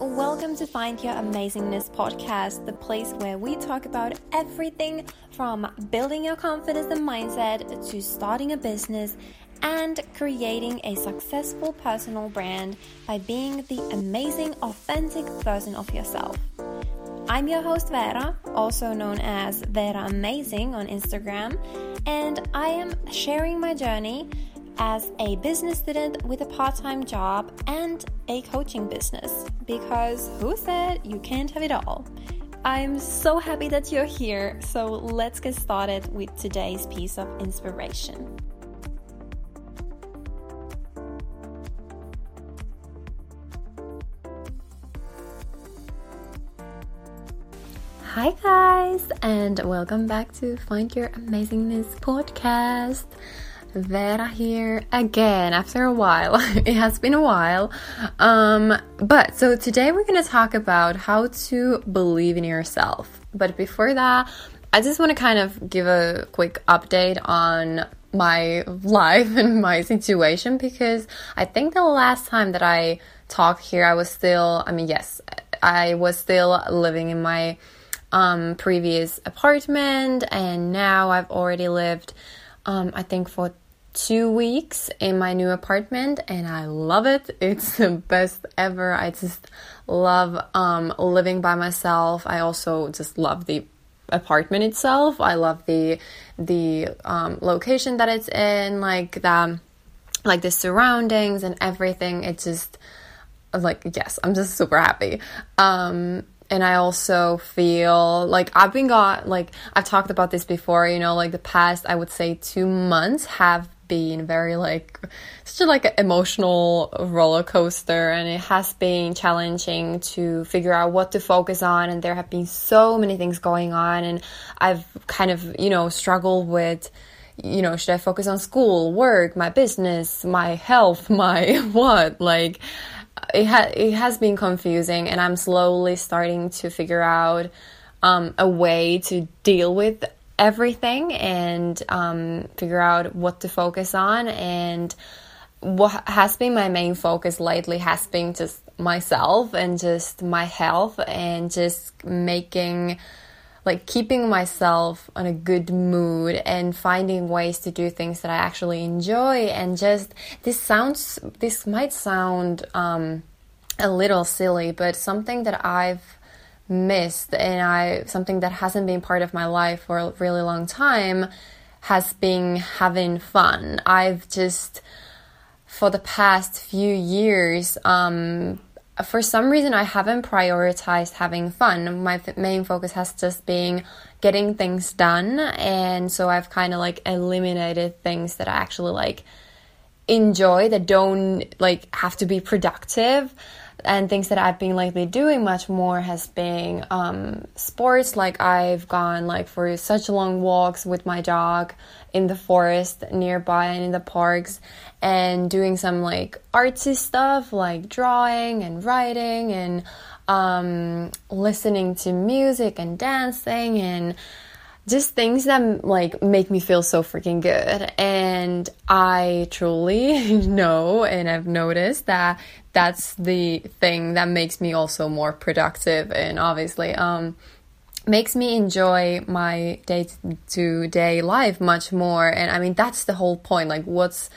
Welcome to Find Your Amazingness podcast, the place where we talk about everything from building your confidence and mindset to starting a business and creating a successful personal brand by being the amazing, authentic version of yourself. I'm your host Vera, also known as Vera Amazing on Instagram, and I am sharing my journey as a business student with a part time job and a coaching business because who said you can't have it all? I'm so happy that you're here, so let's get started with today's piece of inspiration. Hi, guys, and welcome back to Find Your Amazingness podcast. Vera here again after a while. it has been a while. Um, but so today we're going to talk about how to believe in yourself. But before that, I just want to kind of give a quick update on my life and my situation because I think the last time that I talked here, I was still, I mean, yes, I was still living in my um, previous apartment, and now I've already lived, um, I think, for two weeks in my new apartment and I love it. It's the best ever. I just love um, living by myself. I also just love the apartment itself. I love the the um, location that it's in, like the like the surroundings and everything. It just like yes, I'm just super happy. Um, and I also feel like I've been got like I've talked about this before, you know, like the past I would say 2 months have been very like such a like an emotional roller coaster and it has been challenging to figure out what to focus on and there have been so many things going on and I've kind of, you know, struggled with you know, should I focus on school, work, my business, my health, my what? Like it ha- it has been confusing and I'm slowly starting to figure out um, a way to deal with everything and um, figure out what to focus on. And what has been my main focus lately has been just myself and just my health and just making like keeping myself on a good mood and finding ways to do things that I actually enjoy and just this sounds this might sound um, a little silly but something that I've missed and I something that hasn't been part of my life for a really long time has been having fun. I've just for the past few years um, for some reason I haven't prioritized having fun. My f- main focus has just been getting things done and so I've kind of like eliminated things that I actually like enjoy that don't like have to be productive and things that I've been lately doing much more has been um, sports. Like I've gone like for such long walks with my dog in the forest nearby and in the parks, and doing some like artsy stuff like drawing and writing and um, listening to music and dancing and just things that like make me feel so freaking good. And i truly know and i've noticed that that's the thing that makes me also more productive and obviously um makes me enjoy my day to day life much more. And i mean that's the whole point. Like what's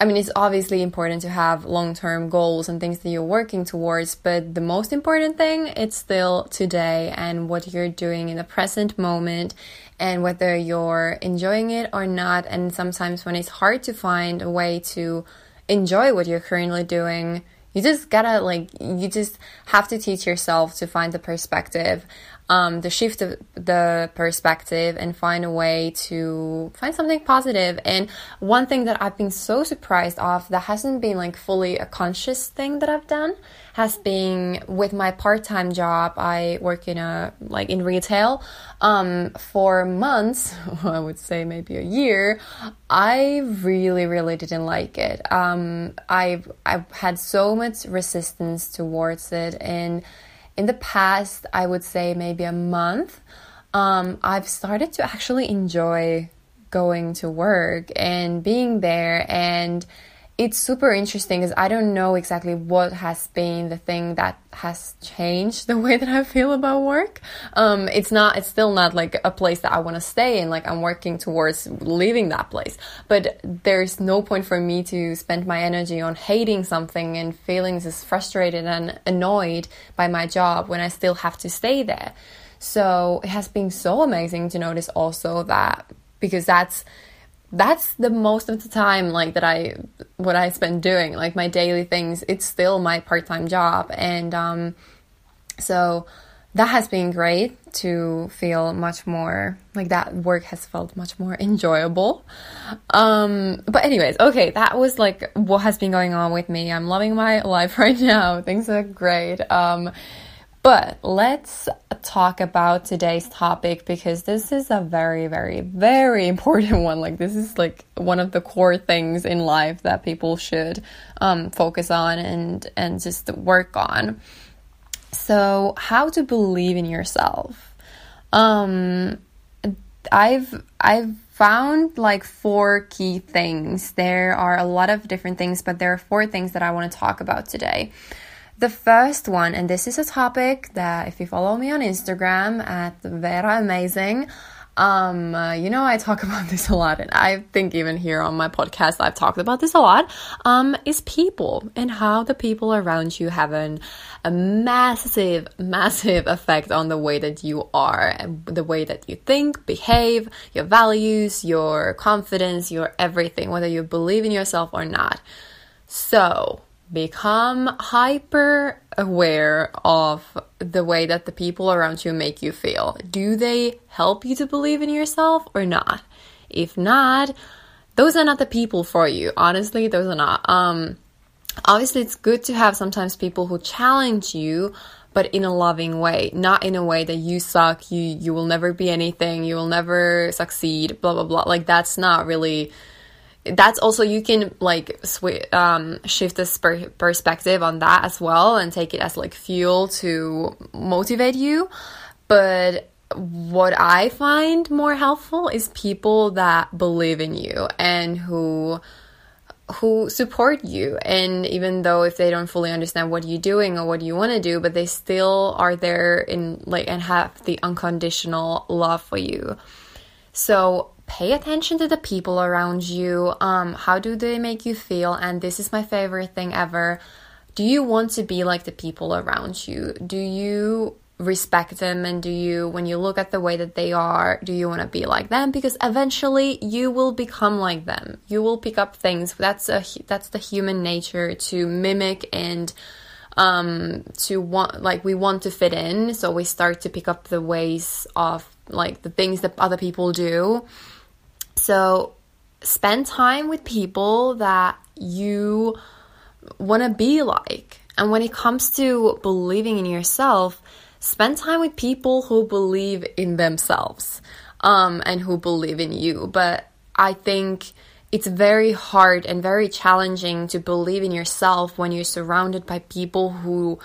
I mean, it's obviously important to have long term goals and things that you're working towards, but the most important thing, it's still today and what you're doing in the present moment and whether you're enjoying it or not. And sometimes when it's hard to find a way to enjoy what you're currently doing, you just gotta like, you just have to teach yourself to find the perspective um, the shift of the perspective and find a way to find something positive. And one thing that I've been so surprised of that hasn't been like fully a conscious thing that I've done has been with my part-time job. I work in a like in retail um, for months. I would say maybe a year. I really, really didn't like it. Um, I've I've had so much resistance towards it and in the past, I would say maybe a month, um, I've started to actually enjoy going to work and being there and it's super interesting because I don't know exactly what has been the thing that has changed the way that I feel about work. Um, it's not, it's still not like a place that I want to stay in. Like I'm working towards leaving that place, but there's no point for me to spend my energy on hating something and feeling just frustrated and annoyed by my job when I still have to stay there. So it has been so amazing to notice also that because that's that's the most of the time like that I what I spend doing like my daily things. It's still my part-time job. And um so that has been great to feel much more like that work has felt much more enjoyable. Um but anyways okay that was like what has been going on with me. I'm loving my life right now. Things are great. Um but let's talk about today's topic because this is a very, very, very important one. Like, this is like one of the core things in life that people should um, focus on and, and just work on. So, how to believe in yourself. Um, I've, I've found like four key things. There are a lot of different things, but there are four things that I want to talk about today. The first one, and this is a topic that if you follow me on Instagram at Vera Amazing, um, uh, you know, I talk about this a lot, and I think even here on my podcast, I've talked about this a lot. Um, is people and how the people around you have an, a massive, massive effect on the way that you are, and the way that you think, behave, your values, your confidence, your everything, whether you believe in yourself or not. So, become hyper aware of the way that the people around you make you feel. Do they help you to believe in yourself or not? If not, those are not the people for you. Honestly, those are not. Um, obviously, it's good to have sometimes people who challenge you, but in a loving way, not in a way that you suck, you you will never be anything, you will never succeed, blah blah blah. Like that's not really that's also you can like sw- um, shift this per- perspective on that as well and take it as like fuel to motivate you. But what i find more helpful is people that believe in you and who who support you. And even though if they don't fully understand what you're doing or what you want to do but they still are there in like and have the unconditional love for you. So pay attention to the people around you. Um, how do they make you feel? And this is my favorite thing ever. Do you want to be like the people around you? Do you respect them and do you when you look at the way that they are do you want to be like them because eventually you will become like them you will pick up things that's a that's the human nature to mimic and um to want like we want to fit in so we start to pick up the ways of like the things that other people do so spend time with people that you want to be like. And when it comes to believing in yourself, spend time with people who believe in themselves um, and who believe in you. But I think it's very hard and very challenging to believe in yourself when you're surrounded by people who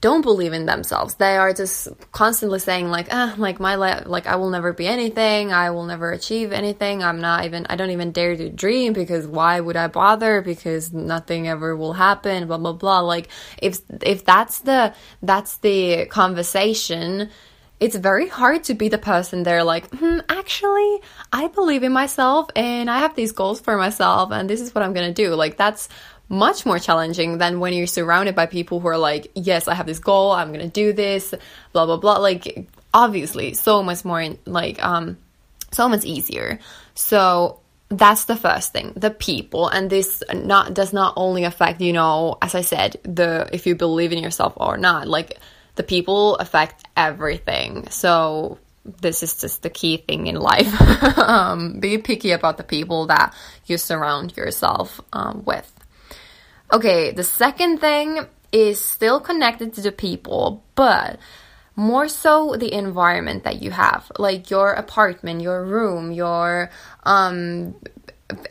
don't believe in themselves. They are just constantly saying like, ah, like my life, like I will never be anything. I will never achieve anything. I'm not even, I don't even dare to dream because why would I bother? Because nothing ever will happen, blah, blah, blah. Like if, if that's the, that's the conversation, it's very hard to be the person there like, hmm, actually, I believe in myself and I have these goals for myself and this is what I'm to do. Like that's much more challenging than when you're surrounded by people who are like, yes, I have this goal, I'm gonna do this, blah blah blah. Like obviously, so much more like um, so much easier. So that's the first thing the people. And this not does not only affect you know as i said the if you believe in yourself or not. Like the people affect everything. So this is just the key thing in life. Um, be picky about the people that you surround yourself um, with Okay, the second thing is still connected to the people, but more so the environment that you have, like your apartment, your room, your um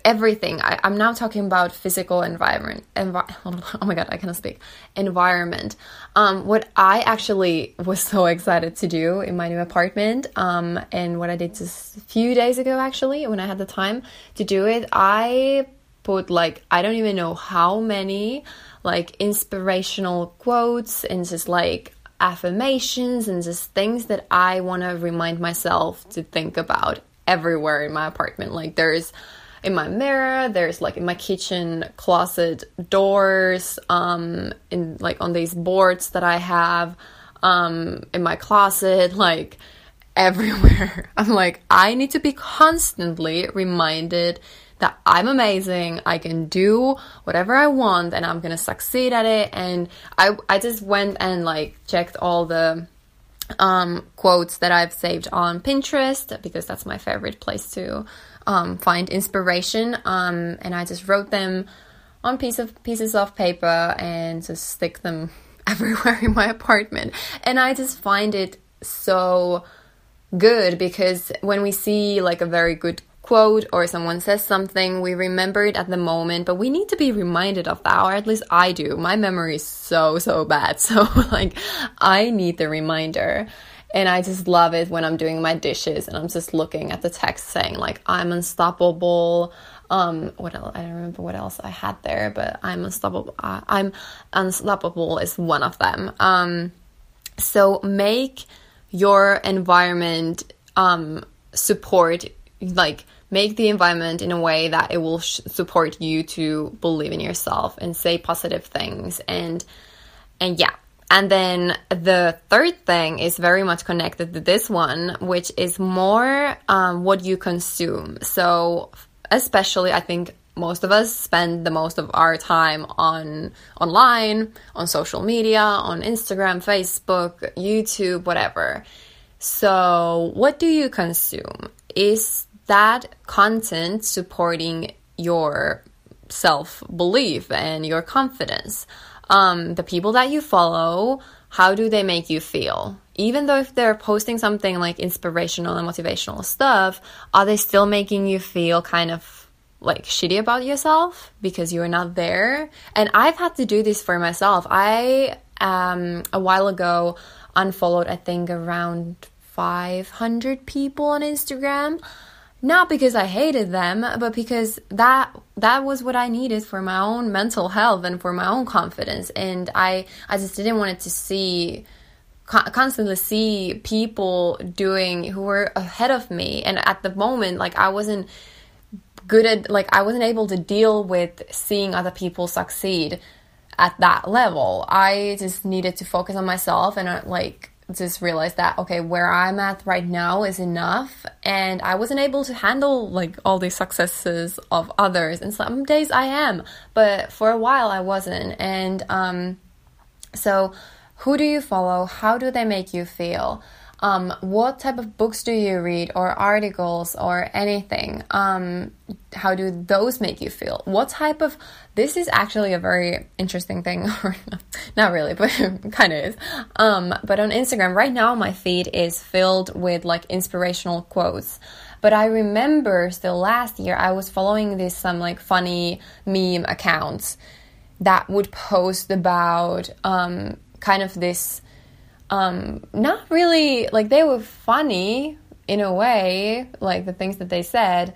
everything. I, am now talking about physical environment. Envi- oh my god, I cannot speak. Environment. Um, what I actually was so excited to do in my new apartment, um, and what I did just a few days ago, actually, when I had the time to do it, I put like I don't even know how many like inspirational quotes and just like affirmations and just things that I want to remind myself to think about everywhere in my apartment. Like there's in my mirror, there's like in my kitchen closet doors, um, in like on these boards that I have, um, in my closet, like everywhere. I'm like, I need to be constantly reminded that I'm amazing, I can do whatever I want, and I'm gonna succeed at it. And I, I just went and like checked all the um, quotes that I've saved on Pinterest because that's my favorite place to um, find inspiration. Um, and I just wrote them on piece of pieces of paper and just stick them everywhere in my apartment. And I just find it so good because when we see like a very good quote or someone says something, we remember it at the moment, but we need to be reminded of that, or at least I do. My memory is so, so bad. So, like, I need the reminder. And I just love it when I'm doing my dishes and I'm just looking at the text saying, like, I'm unstoppable. Um, what else? I don't remember what else I had there, but I'm unstoppable. Uh, I'm unstoppable is one of them. Um, so make your environment um, support, like, make the environment in a way that it will sh- support you to believe in yourself and say positive things and and yeah and then the third thing is very much connected to this one, which is more um, what you consume. So, especially, I think most of us spend the most of our time on online, on social media, on Instagram, Facebook, YouTube, whatever. So, what do you consume? Is that content supporting your self belief and your confidence? um, the people that you follow, how do they make you feel? Even though if they're posting something like inspirational and motivational stuff, are they still making you feel kind of like shitty about yourself because you're not there? And I've had to do this for myself. I, um, a while ago, unfollowed, I think, around 500 people on Instagram not because I hated them, but because that that was what I needed for my own mental health and for my own confidence. And I I just didn't want to see constantly see people doing who were ahead of me. And at the moment, like I wasn't good at like I wasn't able to deal with seeing other people succeed at that level. I just needed to focus on myself and uh, like just realized that okay where i'm at right now is enough. And i wasn't able to handle like all the successes of others. And some days i am but for a while i wasn't. And um so who do you follow? How do they make you feel um, what type of books do you read or articles or anything? Um, how do those make you feel? What type of this is actually a very interesting thing. Not really but kind of is. Um, but on instagram right now my feed is filled with like inspirational quotes. But i remember still last year i was following this some like funny meme accounts that would post about um, kind of this um, not really like they were funny in a way, like the things that they said,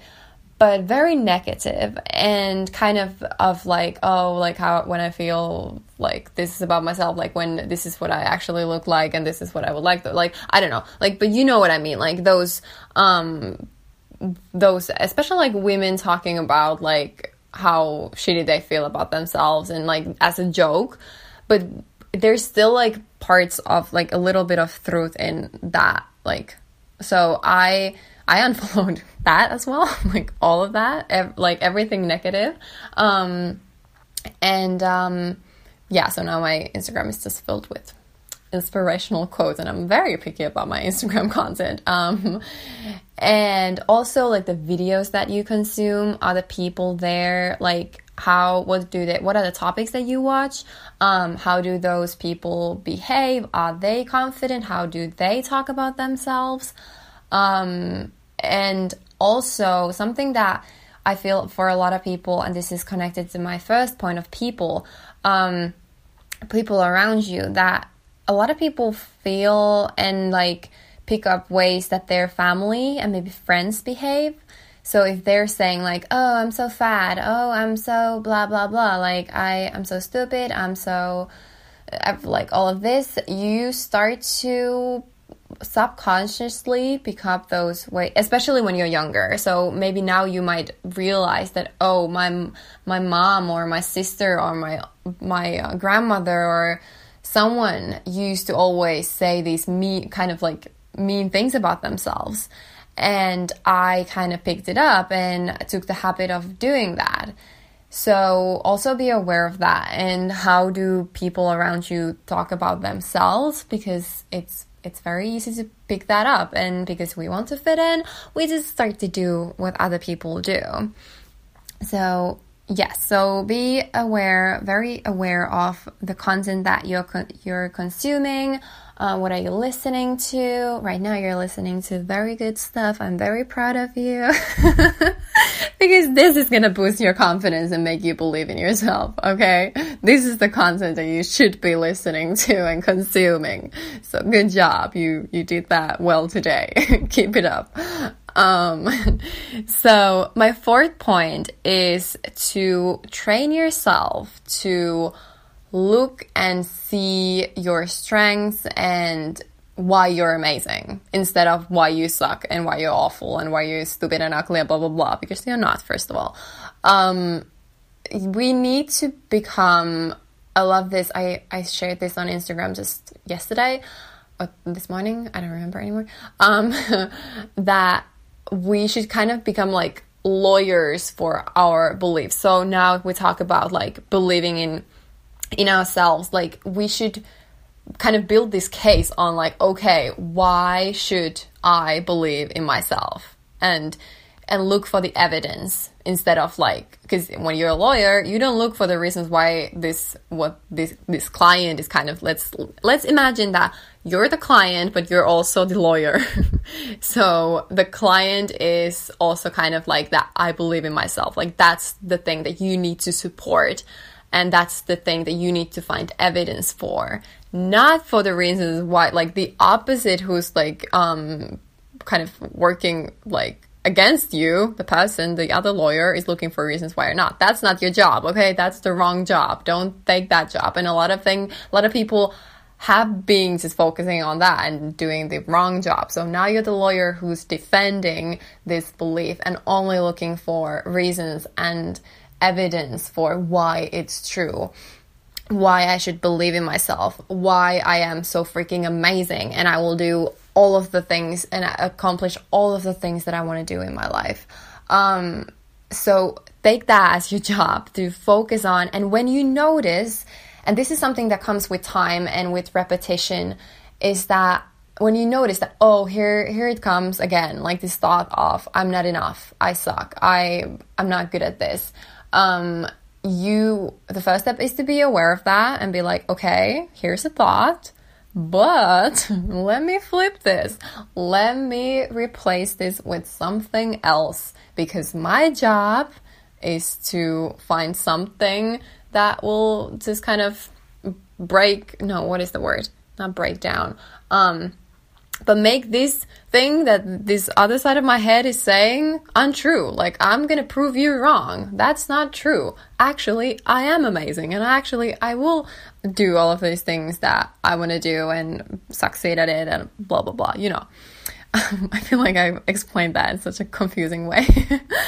but very negative and kind of of like oh like how when I feel like this is about myself like when this is what I actually look like and this is what I would like like I don't know. Like but you know what I mean. Like those um those especially like women talking about like how shitty they feel about themselves and like as a joke but there's still like parts of like a little bit of truth in that like so i i unfollowed that as well like all of that ev- like everything negative um and um yeah so now my instagram is just filled with inspirational quotes and i'm very picky about my instagram content. Um and also like the videos that you consume are the people there? Like how what do they what are the topics that you watch? Um, how do those people behave? Are they confident? How do they talk about themselves? Um, and also something that i feel for a lot of people and this is connected to my first point of people um, people around you that a lot of people feel and like pick up ways that their family and maybe friends behave So if they're saying like, "Oh, I'm so fat. Oh, I'm so blah blah blah," like I I'm so stupid. I'm so I've like all of this, you start to subconsciously pick up those ways, especially when you're younger. So maybe now you might realize that oh, my my mom or my sister or my my uh, grandmother or someone used to always say these mean kind of like mean things about themselves. And I kind of picked it up and took the habit of doing that. So also be aware of that and how do people around you talk about themselves because it's it's very easy to pick that up and because we want to fit in, we just start to do what other people do. So, yes, so be aware, very aware of the content that you're you're consuming, uh, what are you listening to? Right now, you're listening to very good stuff. I'm very proud of you because this is to boost your confidence and make you believe in yourself. Okay. This is the content that you should be listening to and consuming. So good job. You, you did that well today. Keep it up. Um, so my fourth point is to train yourself to look and see your strengths and why you're amazing instead of why you suck and why you're awful and why you're stupid and ugly and blah blah blah because you're not first of all. Um, we need to become i love this i i shared this on instagram just yesterday or this morning i don't remember anymore um, that we should kind of become like lawyers for our beliefs. So now we talk about like believing in in ourselves like we should kind of build this case on like okay why should i believe in myself? And and look for the evidence instead of like because when you're a lawyer you don't look for the reasons why this what this this client is kind of let's let's imagine that you're the client but you're also the lawyer. So the client is also kind of like that i believe in myself. Like that's the thing that you need to support and that's the thing that you need to find evidence for, not for the reasons why, like the opposite who's like, um, kind of working like against you, the person, the other lawyer is looking for reasons why or not. That's not your job, okay? That's the wrong job. Don't take that job. And a lot of thing, a lot of people have been just focusing on that and doing the wrong job. So now you're the lawyer who's defending this belief and only looking for reasons and evidence for why it's true why I should believe in myself, why I am so freaking amazing, and I will do all of the things and accomplish all of the things that I want to do in my life. Um, so take that as your job to focus on, and when you notice, and this is something that comes with time and with repetition, is that when you notice that oh here here it comes again like this thought of i'm not enough i suck i i'm not good at this um, you the first step is to be aware of that and be like, okay, here's a thought. But let me flip this. Let me replace this with something else because my job is to find something that will just kind of break no what is the word not break down um but make this thing that this other side of my head is saying untrue. Like, I'm gonna prove you wrong. That's not true. Actually, I am amazing, and actually, I will do all of these things that I wanna do and succeed at it, and blah blah blah, you know. I feel like I explained that in such a confusing way.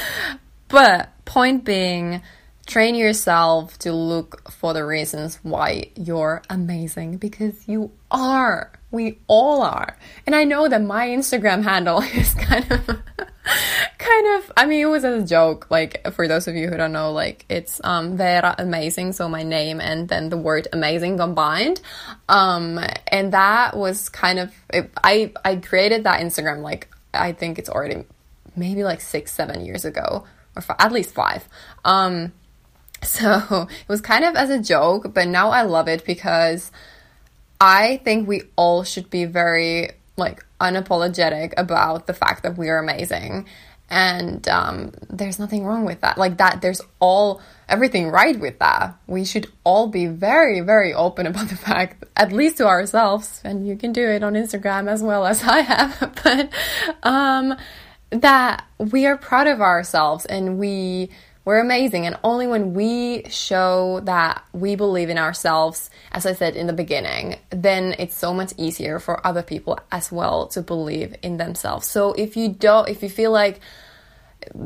but, point being, train yourself to look for the reasons why you're amazing because you are. We all are. And I know that my Instagram handle is kind of kind of I mean it was a joke like for those of you who don't know like it's um Vera amazing so my name and then the word amazing combined um and that was kind of it, I I created that Instagram like I think it's already maybe like 6 7 years ago or at least 5 um so it was kind of as a joke but now I love it because I think we all should be very like unapologetic about the fact that we are amazing. And um, there's nothing wrong with that. Like that there's all everything right with that. We should all be very very open about the fact at least to ourselves and you can do it on instagram as well as i have but um, that we are proud of ourselves and we we're amazing. And only when we show that we believe in ourselves, as I said in the beginning, then it's so much easier for other people as well to believe in themselves. So if you don't, if you feel like,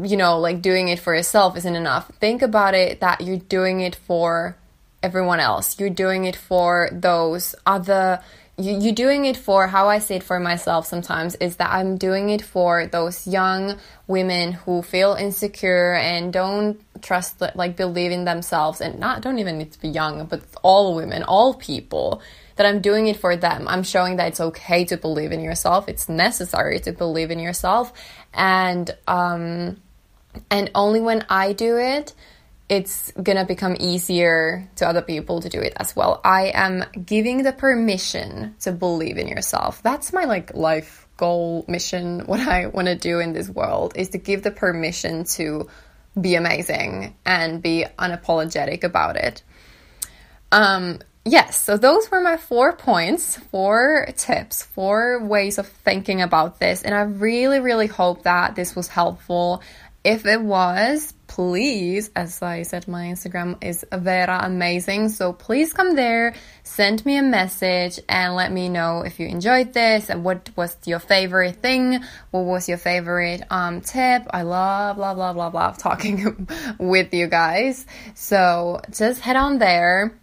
you know, like doing it for yourself isn't enough, think about it that you're doing it for everyone else. You're doing it for those other you, you're doing it for how I see it for myself sometimes is that I'm doing it for those young women who feel insecure and don't trust like believe in themselves and not don't even need to be young but all women all people that I'm doing it for them. I'm showing that it's okay to believe in yourself. It's necessary to believe in yourself. And um and only when I do it it's gonna become easier to other people to do it as well. I am giving the permission to believe in yourself. That's my like life goal, mission, what I want to do in this world is to give the permission to be amazing and be unapologetic about it. Um, yes, so those were my four points, four tips, four ways of thinking about this. And I really, really hope that this was helpful. If it was, please, as I said, my Instagram is Vera Amazing. So please come there, send me a message, and let me know if you enjoyed this and what was your favorite thing. What was your favorite um, tip? I love, blah, blah, blah, blah, talking with you guys. So just head on there.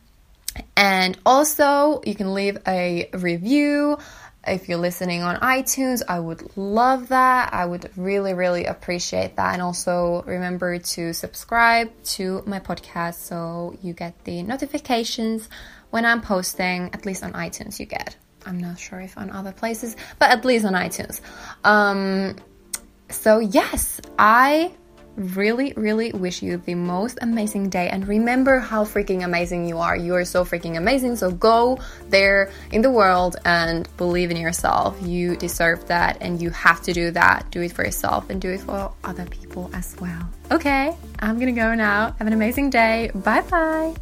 And also, you can leave a review if you're listening on iTunes, I would love that. I would really, really appreciate that. And also remember to subscribe to my podcast so you get the notifications when I'm posting, at least on iTunes, you get. I'm not sure if on other places, but at least on iTunes. Um, so, yes, I really, really wish you the most amazing day. And remember how freaking amazing you are. You are so freaking amazing. So go there in the world and believe in yourself. You deserve that and you have to do that. Do it for yourself and do it for other people as well. Okay, I'm gonna go now. Have an amazing day. Bye bye.